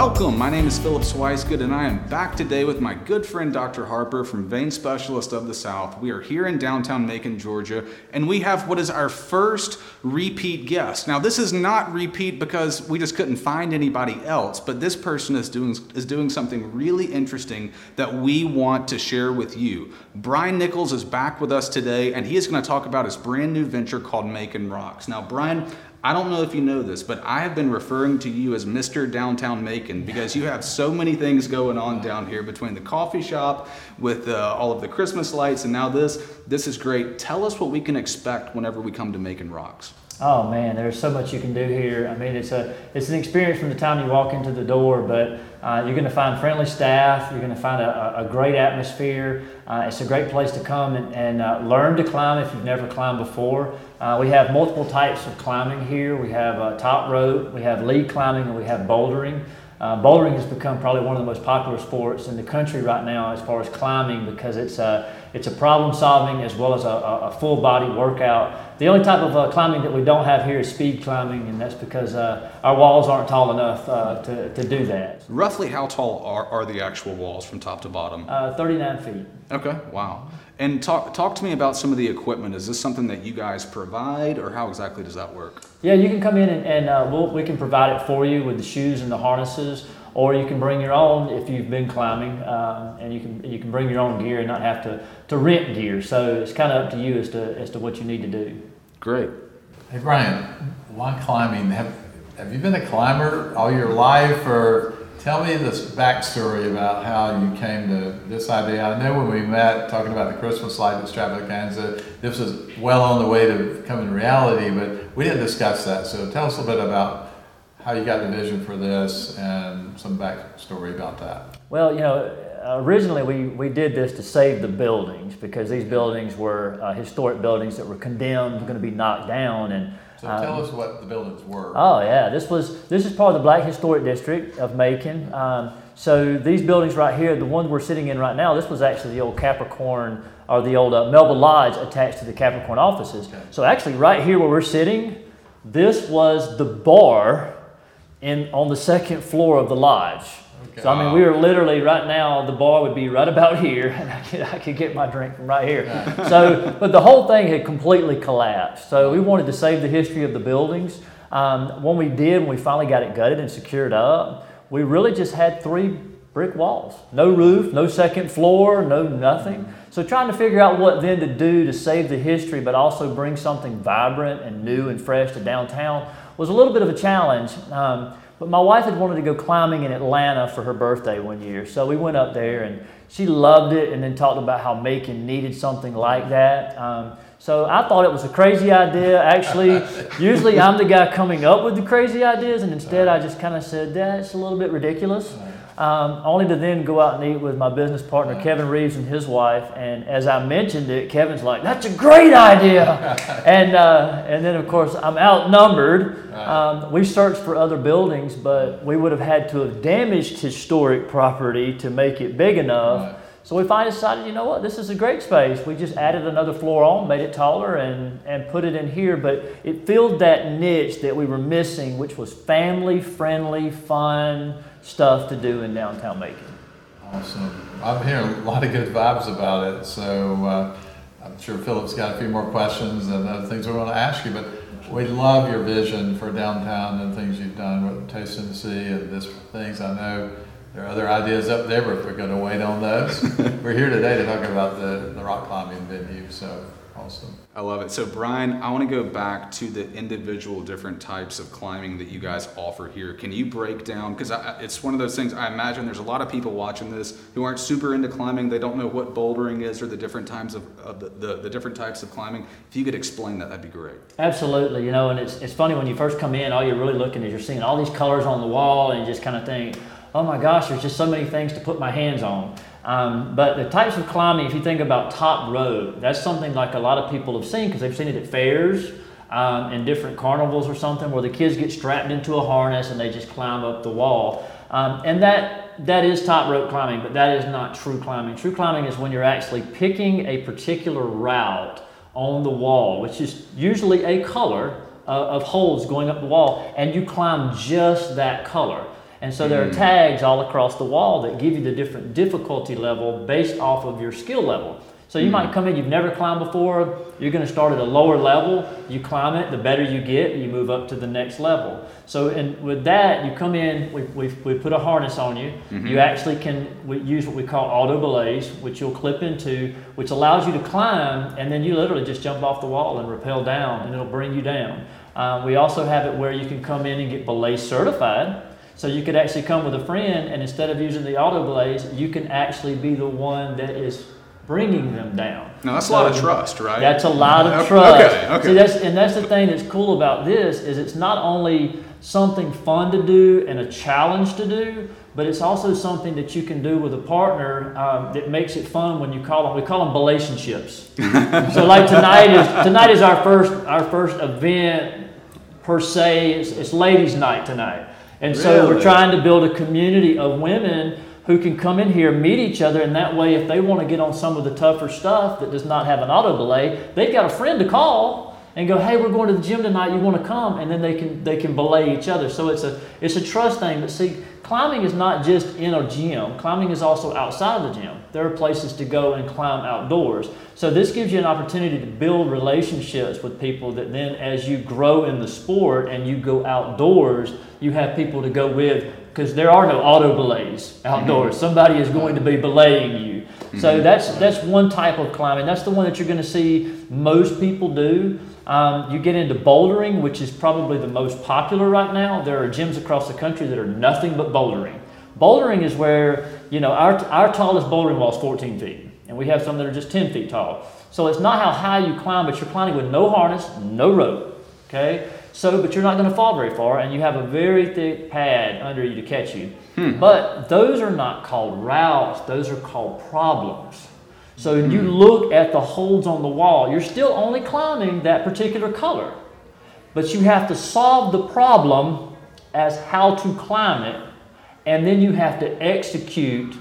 Welcome. My name is Philip Swicegood, and I am back today with my good friend Dr. Harper from Vein Specialist of the South. We are here in downtown Macon, Georgia, and we have what is our first repeat guest. Now, this is not repeat because we just couldn't find anybody else, but this person is doing is doing something really interesting that we want to share with you. Brian Nichols is back with us today, and he is going to talk about his brand new venture called Macon Rocks. Now, Brian, I don't know if you know this, but I have been referring to you as Mr. Downtown Macon because you have so many things going on down here between the coffee shop, with uh, all of the Christmas lights, and now this. This is great. Tell us what we can expect whenever we come to Macon Rocks. Oh man, there's so much you can do here. I mean, it's a it's an experience from the time you walk into the door, but uh, you're going to find friendly staff. You're going to find a, a great atmosphere. Uh, it's a great place to come and, and uh, learn to climb if you've never climbed before. Uh, we have multiple types of climbing here. We have uh, top rope, we have lead climbing, and we have bouldering. Uh, bouldering has become probably one of the most popular sports in the country right now as far as climbing because it's a, it's a problem solving as well as a, a full body workout. The only type of uh, climbing that we don't have here is speed climbing, and that's because uh, our walls aren't tall enough uh, to, to do that. Roughly, how tall are, are the actual walls from top to bottom? Uh, 39 feet. Okay, wow. And talk, talk to me about some of the equipment. Is this something that you guys provide, or how exactly does that work? Yeah, you can come in and, and uh, we'll, we can provide it for you with the shoes and the harnesses, or you can bring your own if you've been climbing, um, and you can you can bring your own gear and not have to, to rent gear. So it's kind of up to you as to as to what you need to do. Great. Hey Brian, why climbing? Have have you been a climber all your life, or Tell me this backstory about how you came to this idea. I know when we met talking about the Christmas light extravaganza, this was well on the way to becoming reality, but we didn't discuss that. So tell us a little bit about how you got the vision for this and some backstory about that. Well, you know, originally we, we did this to save the buildings because these buildings were uh, historic buildings that were condemned, going to be knocked down, and so tell um, us what the buildings were. Oh yeah, this was this is part of the Black Historic District of Macon. Um, so these buildings right here, the ones we're sitting in right now, this was actually the old Capricorn or the old uh, Melba Lodge attached to the Capricorn offices. Okay. So actually, right here where we're sitting, this was the bar in on the second floor of the lodge. Okay. So I mean, we were literally right now. The bar would be right about here, and I could, I could get my drink from right here. Yeah. So, but the whole thing had completely collapsed. So we wanted to save the history of the buildings. Um, when we did, when we finally got it gutted and secured up, we really just had three brick walls, no roof, no second floor, no nothing. So trying to figure out what then to do to save the history, but also bring something vibrant and new and fresh to downtown was a little bit of a challenge. Um, but my wife had wanted to go climbing in Atlanta for her birthday one year. So we went up there and she loved it and then talked about how Macon needed something like that. Um, so I thought it was a crazy idea. Actually, usually I'm the guy coming up with the crazy ideas, and instead I just kind of said, that's a little bit ridiculous. Um, only to then go out and eat with my business partner Kevin Reeves and his wife. And as I mentioned it, Kevin's like, "That's a great idea," and uh, and then of course I'm outnumbered. Um, we searched for other buildings, but we would have had to have damaged historic property to make it big enough. So we finally decided, you know what, this is a great space. We just added another floor on, made it taller, and, and put it in here. But it filled that niche that we were missing, which was family friendly, fun stuff to do in downtown Macon. Awesome. I'm hearing a lot of good vibes about it. So uh, I'm sure Philip's got a few more questions and other things we want to ask you. But we love your vision for downtown and things you've done with Taste See and this things. I know there are other ideas up there, but we're going to wait on those. we're here today to talk about the, the rock climbing venue, so awesome. I love it. So, Brian, I want to go back to the individual different types of climbing that you guys offer here. Can you break down? Because it's one of those things, I imagine there's a lot of people watching this who aren't super into climbing. They don't know what bouldering is or the different times of, of the, the, the, different types of climbing. If you could explain that, that'd be great. Absolutely. You know, and it's, it's funny when you first come in, all you're really looking is you're seeing all these colors on the wall and you just kind of think, oh my gosh, there's just so many things to put my hands on. Um, but the types of climbing, if you think about top rope, that's something like a lot of people have seen because they've seen it at fairs um, and different carnivals or something where the kids get strapped into a harness and they just climb up the wall. Um, and that, that is top rope climbing, but that is not true climbing. True climbing is when you're actually picking a particular route on the wall, which is usually a color uh, of holes going up the wall, and you climb just that color. And so there are hmm. tags all across the wall that give you the different difficulty level based off of your skill level. So you might hmm. come in, you've never climbed before, you're going to start at a lower level, you climb it, the better you get, you move up to the next level. So and with that, you come in, we, we, we put a harness on you. You mm-hmm. actually can we use what we call auto belays, which you'll clip into, which allows you to climb, and then you literally just jump off the wall and rappel down, and it'll bring you down. Uh, we also have it where you can come in and get belay certified. So you could actually come with a friend, and instead of using the auto belays, you can actually be the one that is bringing them down. Now that's a lot of trust, right? That's a lot of trust. okay, okay. See, that's and that's the thing that's cool about this is it's not only something fun to do and a challenge to do, but it's also something that you can do with a partner um, that makes it fun when you call them. We call them relationships. so like tonight is tonight is our first our first event per se. It's, it's ladies' night tonight, and so we're trying to build a community of women who can come in here, meet each other, and that way, if they want to get on some of the tougher stuff that does not have an auto belay, they've got a friend to call and go, "Hey, we're going to the gym tonight. You want to come?" And then they can they can belay each other. So it's a it's a trust thing. But see, climbing is not just in a gym. Climbing is also outside of the gym. There are places to go and climb outdoors. So this gives you an opportunity to build relationships with people that then, as you grow in the sport and you go outdoors, you have people to go with because there are no auto belays mm-hmm. outdoors. Somebody is going to be belaying you. So that's that's one type of climbing. That's the one that you're going to see most people do. Um, you get into bouldering, which is probably the most popular right now. There are gyms across the country that are nothing but bouldering. Bouldering is where you know our our tallest bouldering wall is 14 feet, and we have some that are just 10 feet tall. So it's not how high you climb, but you're climbing with no harness, no rope. Okay. So, but you're not going to fall very far, and you have a very thick pad under you to catch you. Hmm. But those are not called routes; those are called problems. So when you hmm. look at the holes on the wall, you're still only climbing that particular color. But you have to solve the problem as how to climb it, and then you have to execute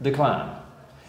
the climb.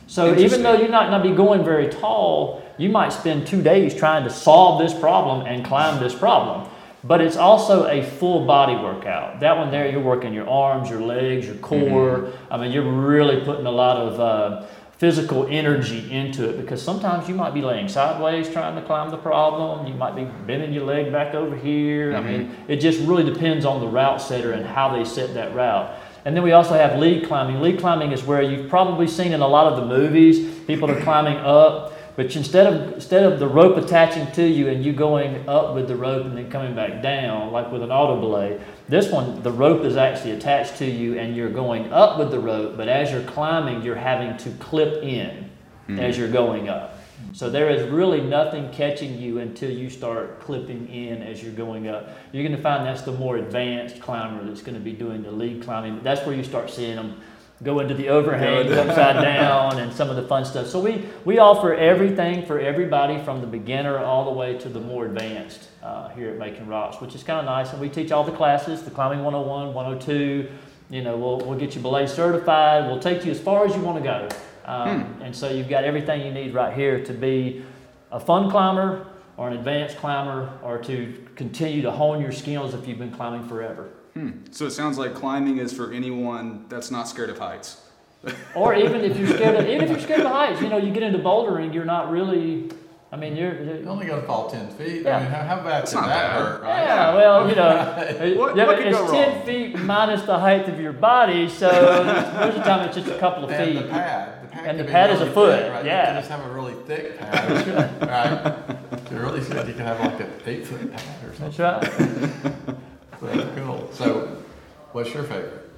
So even though you're not going to be going very tall, you might spend two days trying to solve this problem and climb this problem. But it's also a full body workout. That one there, you're working your arms, your legs, your core. I mean, you're really putting a lot of uh, physical energy into it because sometimes you might be laying sideways trying to climb the problem. You might be bending your leg back over here. I mean, it just really depends on the route setter and how they set that route. And then we also have lead climbing. Lead climbing is where you've probably seen in a lot of the movies, people are climbing up, but instead of instead of the rope attaching to you and you going up with the rope and then coming back down, like with an auto belay, this one the rope is actually attached to you and you're going up with the rope, but as you're climbing, you're having to clip in hmm. as you're going up. So there is really nothing catching you until you start clipping in as you're going up. You're going to find that's the more advanced climber that's going to be doing the lead climbing. That's where you start seeing them go into the overhangs upside down and some of the fun stuff. So we, we offer everything for everybody from the beginner all the way to the more advanced uh, here at Macon Rocks, which is kind of nice. And we teach all the classes, the climbing 101, 102. You know, we'll, we'll get you belay certified. We'll take you as far as you want to go. Um, And so you've got everything you need right here to be a fun climber or an advanced climber or to continue to hone your skills if you've been climbing forever. Hmm. So it sounds like climbing is for anyone that's not scared of heights. Or even if you're scared of, even if you're scared of heights, you know, you get into bouldering, you're not really, I mean, you're, You're you're only gonna fall ten feet. Yeah. I mean, how, how bad That's can that bad. hurt, right? yeah, well, you know, What- yeah, what but could it's go 10 wrong? feet minus the height of your body, so most of the time it's just a couple of And the feet. pad. The pad And can the be pad is a foot, thick, right? You yeah. can just have a really thick pad, right? So really said you can have like an eight foot pad or something. That's something. right. That's cool. So, what's your favorite?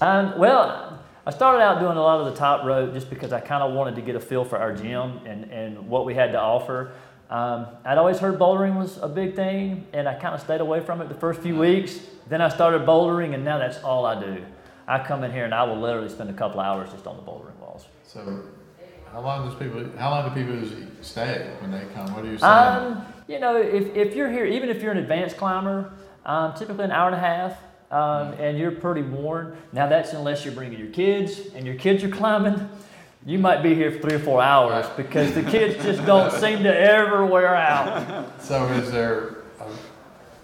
Um, well, I started out doing a lot of the top rope just because I kind of wanted to get a feel for our gym and, and what we had to offer. Um, I'd always heard bouldering was a big thing, and I kind of stayed away from it the first few weeks. Then I started bouldering, and now that's all I do. I come in here and I will literally spend a couple hours just on the bouldering walls. So, how long does people? How long do people stay when they come? What are you saying? Um, you know, if, if you're here, even if you're an advanced climber, um, typically an hour and a half, um, and you're pretty worn. Now that's unless you're bringing your kids and your kids are climbing. You might be here for three or four hours because the kids just don't seem to ever wear out. So is there, a,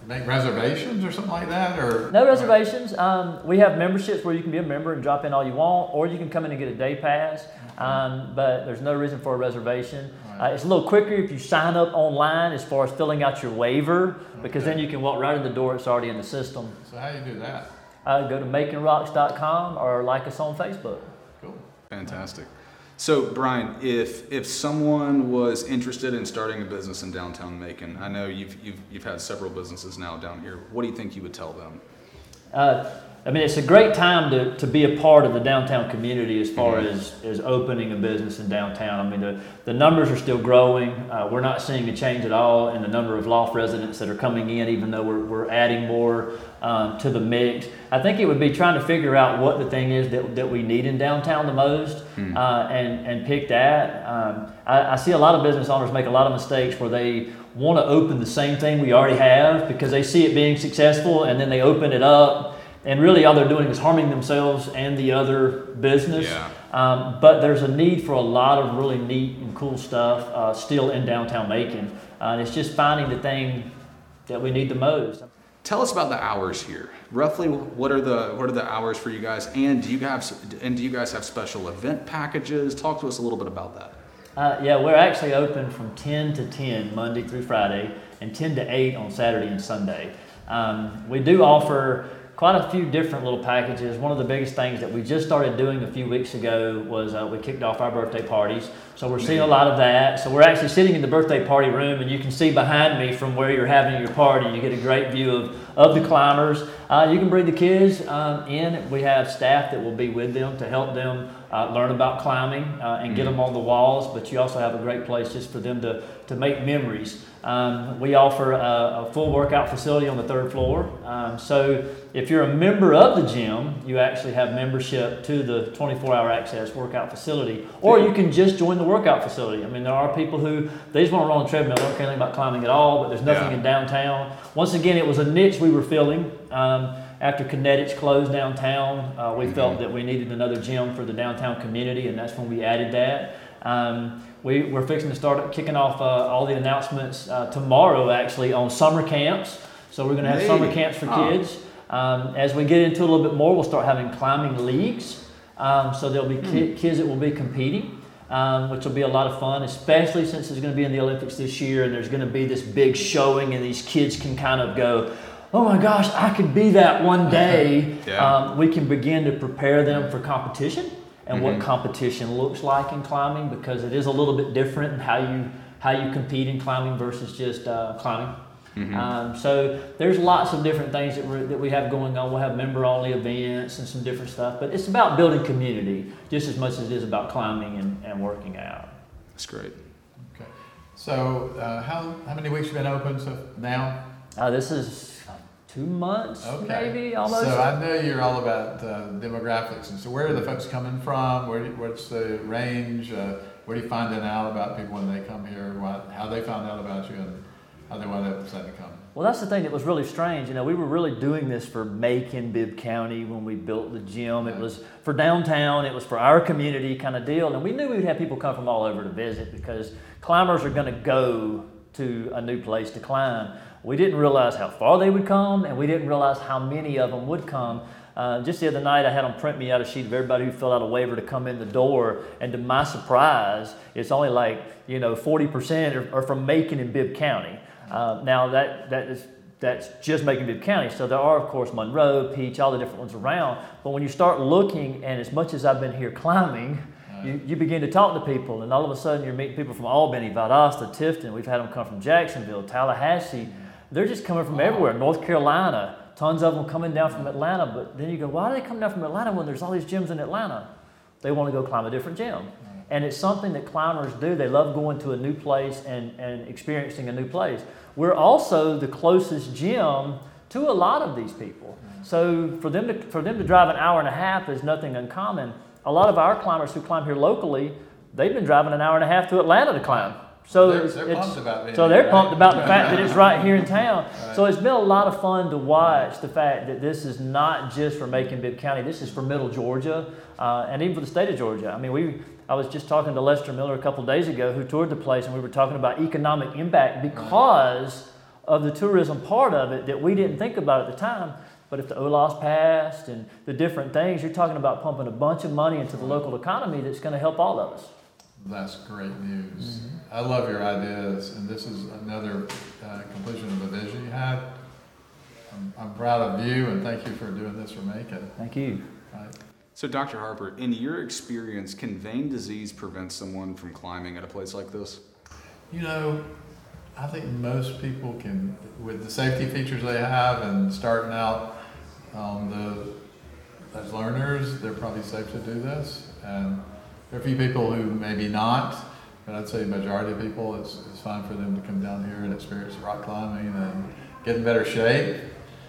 make reservations or something like that, or No reservations. Um, we have memberships where you can be a member and drop in all you want, or you can come in and get a day pass. Um, but there's no reason for a reservation. Uh, it's a little quicker if you sign up online as far as filling out your waiver, because then you can walk right in the door. It's already in the system. So how do you do that? Uh, go to maconrocks.com or like us on Facebook. Cool. Fantastic. So, Brian, if if someone was interested in starting a business in downtown Macon, I know you've you've you've had several businesses now down here. What do you think you would tell them? Uh, I mean, it's a great time to, to be a part of the downtown community as far Mhm. as, as opening a business in downtown. I mean, the, the numbers are still growing. Uh, we're not seeing a change at all in the number of loft residents that are coming in, even though we're, we're adding more um, to the mix. I think it would be trying to figure out what the thing is that, that we need in downtown the most Hmm. uh, and, and pick that. Um, I, I see a lot of business owners make a lot of mistakes where they want to open the same thing we already have because they see it being successful and then they open it up and really all they're doing is harming themselves and the other business. Yeah. Um, but there's a need for a lot of really neat and cool stuff uh, still in downtown Macon. Uh, and it's just finding the thing that we need the most. Tell us about the hours here. Roughly, what are the what are the hours for you guys? And do you guys and do you guys have special event packages? Talk to us a little bit about that. Uh, yeah, we're actually open from 10 to 10 Monday through Friday and 10 to 8 on Saturday and Sunday. Um, we do offer quite a few different little packages. One of the biggest things that we just started doing a few weeks ago was uh, we kicked off our birthday parties. So we're seeing a lot of that. So we're actually sitting in the birthday party room, and you can see behind me from where you're having your party. You get a great view of, of the climbers. Uh, you can bring the kids um, in. We have staff that will be with them to help them uh, learn about climbing uh, and get them on the walls. But you also have a great place just for them to, to make memories. Um, we offer a, a full workout facility on the third floor. Um, so if you're a member of the gym, you actually have membership to the 24 hour access workout facility, or you can just join the workout facility. I mean, there are people who they just want to run on the treadmill, they don't care anything about climbing at all, but there's nothing Yeah. in downtown. Once again, it was a niche we were filling. Um, after Kinetics closed downtown, uh, we felt that we needed another gym for the downtown community, and that's when we added that. Um, we, we're fixing to start kicking off uh, all the announcements uh, tomorrow, actually, on summer camps. So we're going to have summer camps for Ah. kids. Um, as we get into a little bit more, we'll start having climbing leagues. Um, so there'll be ki- kids that will be competing, um, which will be a lot of fun, especially since it's going to be in the Olympics this year and there's going to be this big showing, and these kids can kind of go, Oh my gosh, I could be that one day. Yeah. um, we can begin to prepare them for competition and Mhm. what competition looks like in climbing because it is a little bit different in how you how you compete in climbing versus just uh, climbing. Mhm. Um, so there's lots of different things that, we're, that we have going on. We'll have member-only events and some different stuff, but it's about building community just as much as it is about climbing and, and working out. That's great. Okay. So uh, how how many weeks you been open so now? Uh, this is two months, Okay. maybe almost. So I know you're all about uh, demographics, and so where are the folks coming from? Where do, what's the range? Uh, where do you find out about people when they come here? What, how they found out about you, and how they wound up deciding to come? Well, that's the thing that was really strange. You know, we were really doing this for Macon, Bibb County when we built the gym. It was for downtown, it was for our community kind of deal. And we knew we'd have people come from all over to visit because climbers are going to go to a new place to climb. We didn't realize how far they would come, and we didn't realize how many of them would come. Uh, just the other night, I had them print me out a sheet of everybody who filled out a waiver to come in the door, and to my surprise, it's only like you know 40% are, are from Macon and Bibb County. Uh, now that that is that's just Macon Bibb County. So there are of course Monroe, Peach, all the different ones around. But when you start looking, and as much as I've been here climbing, you, you begin to talk to people, and all of a sudden you're meeting people from Albany, Valdosta, Tifton. We've had them come from Jacksonville, Tallahassee. They're just coming from everywhere. North Carolina, tons of them coming down from Atlanta. But then you go, why do they come down from Atlanta when there's all these gyms in Atlanta? They want to go climb a different gym. Mm. And it's something that climbers do. They love going to a new place and, and experiencing a new place. We're also the closest gym to a lot of these people. Mm. So for them to, for them to drive an hour and a half is nothing uncommon. A lot of our climbers who climb here locally, they've been driving an hour and a half to Atlanta to climb. So They're- they're it's- pumped about being so they're right? pumped about the fact that it's right here in town. Right. So it's been a lot of fun to watch the fact that this is not just for Macon Bibb County. This is for Middle Georgia uh, and even for the state of Georgia. I mean, we. I was just talking to Lester Miller a couple days ago, who toured the place, and we were talking about economic impact because of the tourism part of it that we didn't think about at the time. But if the OLAS passed and the different things, you're talking about pumping a bunch of money into the local economy that's going to help all of us. That's great news. I love your ideas, and this is another uh, completion of a vision you had. I'm, I'm proud of you, and thank you for doing this for Macon. Thank you. Right? So, Dr. Harper, in your experience, can vein disease prevent someone from climbing at a place like this? You know, I think most people can, with the safety features they have and starting out on the as learners, they're probably safe to do this. And there are a few people who maybe not, but I'd say majority of people, it's, it's fine for them to come down here and experience rock climbing and get in better shape.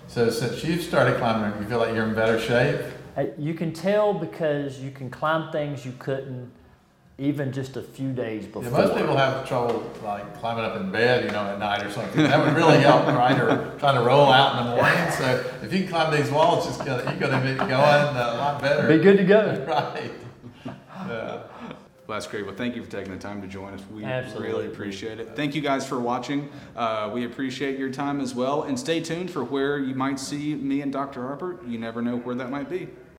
So since you've started climbing, you feel like you're in better shape? Uh, You can tell because you can climb things you couldn't even just a few days before. Yeah, most people have trouble like climbing up in bed, you know, at night or something. That would really help, right? Or trying to roll out in the morning. So if you can climb these walls, just gonna, you're going to be going a lot better. Be good to go. Right. Well, that's great. Well, thank you for taking the time to join us. We Absolutely. really appreciate it. Thank you guys for watching. Uh, we appreciate your time as well. And stay tuned for where you might see me and Dr. Harper. You never know where that might be.